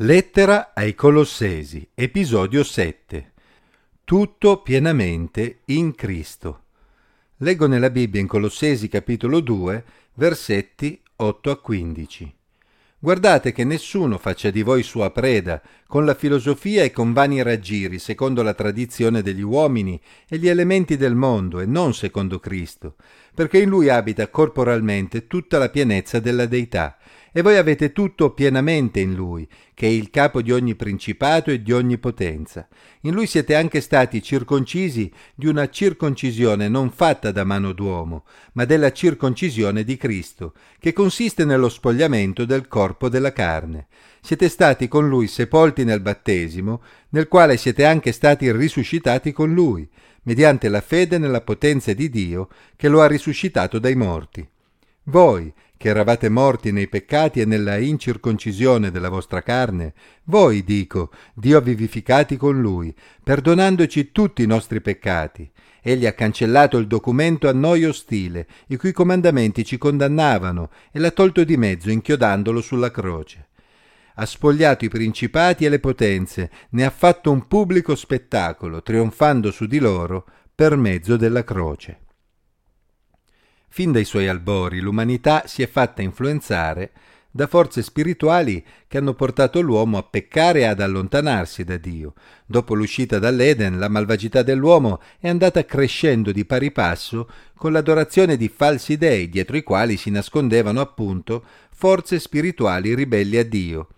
Lettera ai Colossesi, episodio 7. Tutto pienamente in Cristo. Leggo nella Bibbia in Colossesi capitolo 2, versetti 8 a 15. Guardate che nessuno faccia di voi sua preda, con la filosofia e con vani raggiri, secondo la tradizione degli uomini e gli elementi del mondo, e non secondo Cristo, perché in lui abita corporalmente tutta la pienezza della deità e voi avete tutto pienamente in Lui, che è il capo di ogni principato e di ogni potenza. In Lui siete anche stati circoncisi di una circoncisione non fatta da mano d'uomo, ma della circoncisione di Cristo, che consiste nello spogliamento del corpo della carne. Siete stati con Lui sepolti nel battesimo, nel quale siete anche stati risuscitati con Lui, mediante la fede nella potenza di Dio che lo ha risuscitato dai morti. Voi, che eravate morti nei peccati e nella incirconcisione della vostra carne, voi, dico, Dio ha vivificati con lui, perdonandoci tutti i nostri peccati. Egli ha cancellato il documento a noi ostile, i cui comandamenti ci condannavano, e l'ha tolto di mezzo, inchiodandolo sulla croce. Ha spogliato i principati e le potenze, ne ha fatto un pubblico spettacolo, trionfando su di loro per mezzo della croce. Fin dai suoi albori l'umanità si è fatta influenzare da forze spirituali che hanno portato l'uomo a peccare e ad allontanarsi da Dio. Dopo l'uscita dall'Eden, la malvagità dell'uomo è andata crescendo di pari passo con l'adorazione di falsi dei, dietro i quali si nascondevano appunto forze spirituali ribelli a Dio,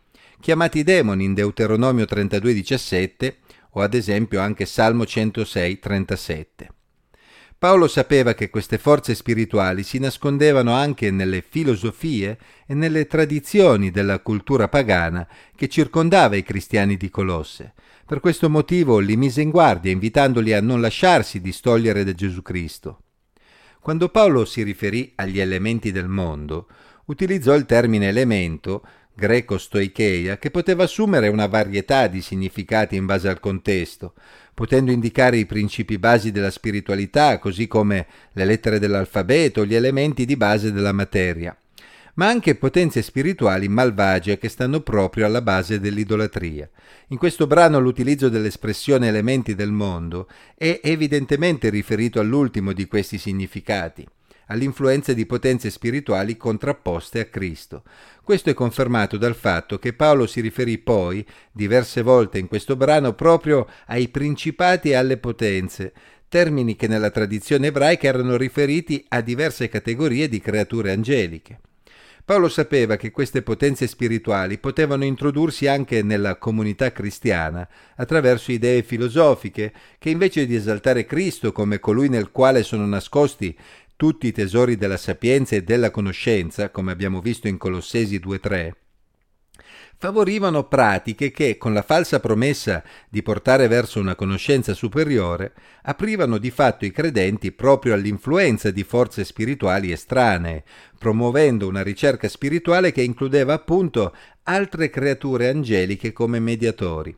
chiamati demoni in Deuteronomio 32,17 o ad esempio anche Salmo 106,37. Paolo sapeva che queste forze spirituali si nascondevano anche nelle filosofie e nelle tradizioni della cultura pagana che circondava i cristiani di Colosse. Per questo motivo li mise in guardia, invitandoli a non lasciarsi distogliere da Gesù Cristo. Quando Paolo si riferì agli elementi del mondo, utilizzò il termine elemento greco-stoicheia che poteva assumere una varietà di significati in base al contesto, potendo indicare i principi basi della spiritualità, così come le lettere dell'alfabeto, gli elementi di base della materia, ma anche potenze spirituali malvagie che stanno proprio alla base dell'idolatria. In questo brano l'utilizzo dell'espressione elementi del mondo è evidentemente riferito all'ultimo di questi significati all'influenza di potenze spirituali contrapposte a Cristo. Questo è confermato dal fatto che Paolo si riferì poi, diverse volte in questo brano, proprio ai principati e alle potenze, termini che nella tradizione ebraica erano riferiti a diverse categorie di creature angeliche. Paolo sapeva che queste potenze spirituali potevano introdursi anche nella comunità cristiana attraverso idee filosofiche che invece di esaltare Cristo come colui nel quale sono nascosti tutti i tesori della sapienza e della conoscenza, come abbiamo visto in Colossesi 2.3, favorivano pratiche che, con la falsa promessa di portare verso una conoscenza superiore, aprivano di fatto i credenti proprio all'influenza di forze spirituali estranee, promuovendo una ricerca spirituale che includeva appunto altre creature angeliche come mediatori.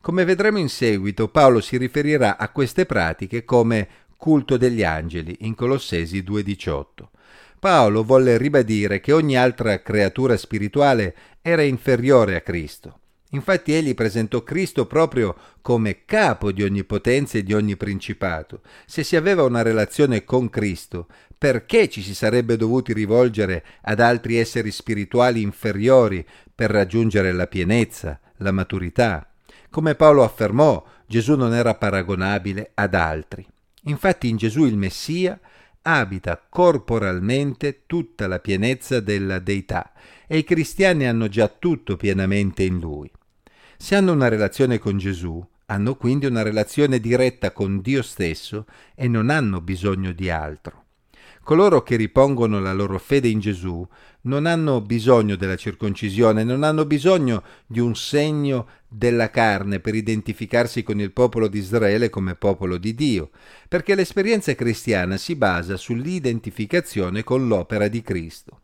Come vedremo in seguito, Paolo si riferirà a queste pratiche come culto degli angeli in Colossesi 2.18. Paolo volle ribadire che ogni altra creatura spirituale era inferiore a Cristo. Infatti egli presentò Cristo proprio come capo di ogni potenza e di ogni principato. Se si aveva una relazione con Cristo, perché ci si sarebbe dovuti rivolgere ad altri esseri spirituali inferiori per raggiungere la pienezza, la maturità? Come Paolo affermò, Gesù non era paragonabile ad altri. Infatti in Gesù il Messia abita corporalmente tutta la pienezza della deità e i cristiani hanno già tutto pienamente in lui. Se hanno una relazione con Gesù, hanno quindi una relazione diretta con Dio stesso e non hanno bisogno di altro. Coloro che ripongono la loro fede in Gesù non hanno bisogno della circoncisione, non hanno bisogno di un segno della carne per identificarsi con il popolo di Israele come popolo di Dio, perché l'esperienza cristiana si basa sull'identificazione con l'opera di Cristo.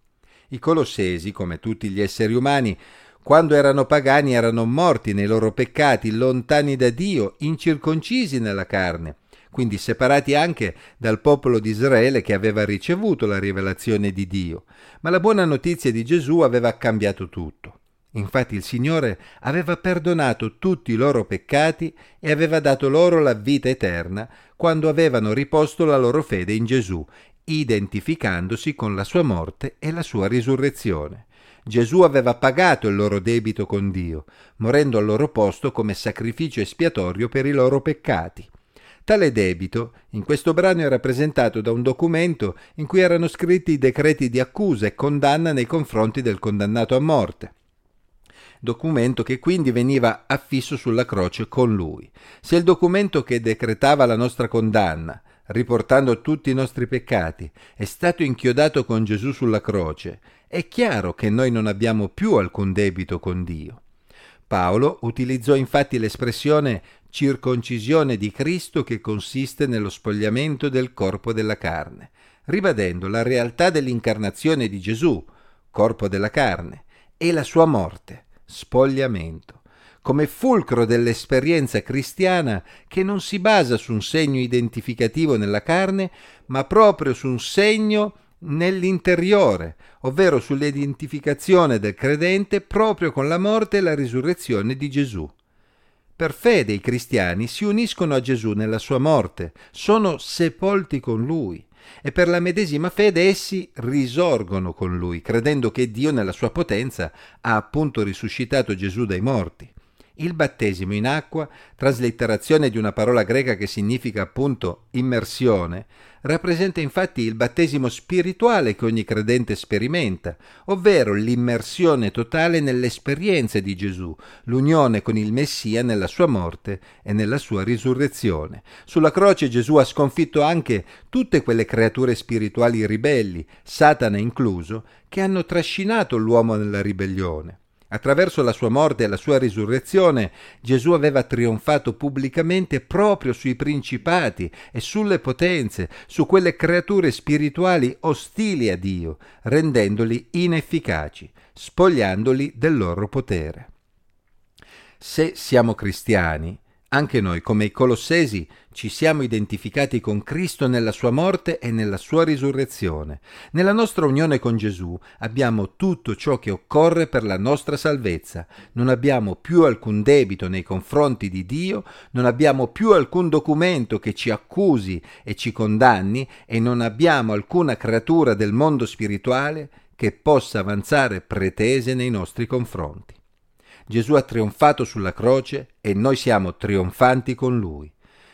I colossesi, come tutti gli esseri umani, quando erano pagani erano morti nei loro peccati, lontani da Dio, incirconcisi nella carne quindi separati anche dal popolo di Israele che aveva ricevuto la rivelazione di Dio. Ma la buona notizia di Gesù aveva cambiato tutto. Infatti il Signore aveva perdonato tutti i loro peccati e aveva dato loro la vita eterna quando avevano riposto la loro fede in Gesù, identificandosi con la sua morte e la sua risurrezione. Gesù aveva pagato il loro debito con Dio, morendo al loro posto come sacrificio espiatorio per i loro peccati. Tale debito in questo brano è rappresentato da un documento in cui erano scritti i decreti di accusa e condanna nei confronti del condannato a morte documento che quindi veniva affisso sulla croce con lui. Se il documento che decretava la nostra condanna, riportando tutti i nostri peccati, è stato inchiodato con Gesù sulla croce, è chiaro che noi non abbiamo più alcun debito con Dio. Paolo utilizzò infatti l'espressione circoncisione di Cristo che consiste nello spogliamento del corpo della carne, ribadendo la realtà dell'incarnazione di Gesù, corpo della carne, e la sua morte, spogliamento, come fulcro dell'esperienza cristiana che non si basa su un segno identificativo nella carne, ma proprio su un segno nell'interiore, ovvero sull'identificazione del credente proprio con la morte e la risurrezione di Gesù. Per fede i cristiani si uniscono a Gesù nella sua morte, sono sepolti con lui e per la medesima fede essi risorgono con lui, credendo che Dio nella sua potenza ha appunto risuscitato Gesù dai morti. Il battesimo in acqua, traslitterazione di una parola greca che significa appunto immersione, rappresenta infatti il battesimo spirituale che ogni credente sperimenta, ovvero l'immersione totale nell'esperienza di Gesù, l'unione con il Messia nella sua morte e nella sua risurrezione. Sulla croce Gesù ha sconfitto anche tutte quelle creature spirituali ribelli, Satana incluso, che hanno trascinato l'uomo nella ribellione. Attraverso la sua morte e la sua risurrezione Gesù aveva trionfato pubblicamente proprio sui principati e sulle potenze, su quelle creature spirituali ostili a Dio, rendendoli inefficaci, spogliandoli del loro potere. Se siamo cristiani, anche noi, come i Colossesi, ci siamo identificati con Cristo nella sua morte e nella sua risurrezione. Nella nostra unione con Gesù abbiamo tutto ciò che occorre per la nostra salvezza. Non abbiamo più alcun debito nei confronti di Dio, non abbiamo più alcun documento che ci accusi e ci condanni e non abbiamo alcuna creatura del mondo spirituale che possa avanzare pretese nei nostri confronti. Gesù ha trionfato sulla croce e noi siamo trionfanti con lui.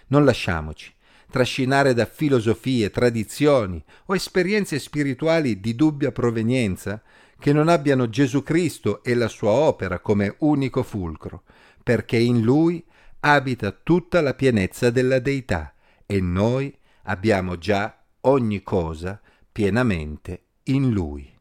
Non lasciamoci trascinare da filosofie, tradizioni o esperienze spirituali di dubbia provenienza che non abbiano Gesù Cristo e la sua opera come unico fulcro, perché in lui abita tutta la pienezza della deità e noi abbiamo già ogni cosa pienamente in lui.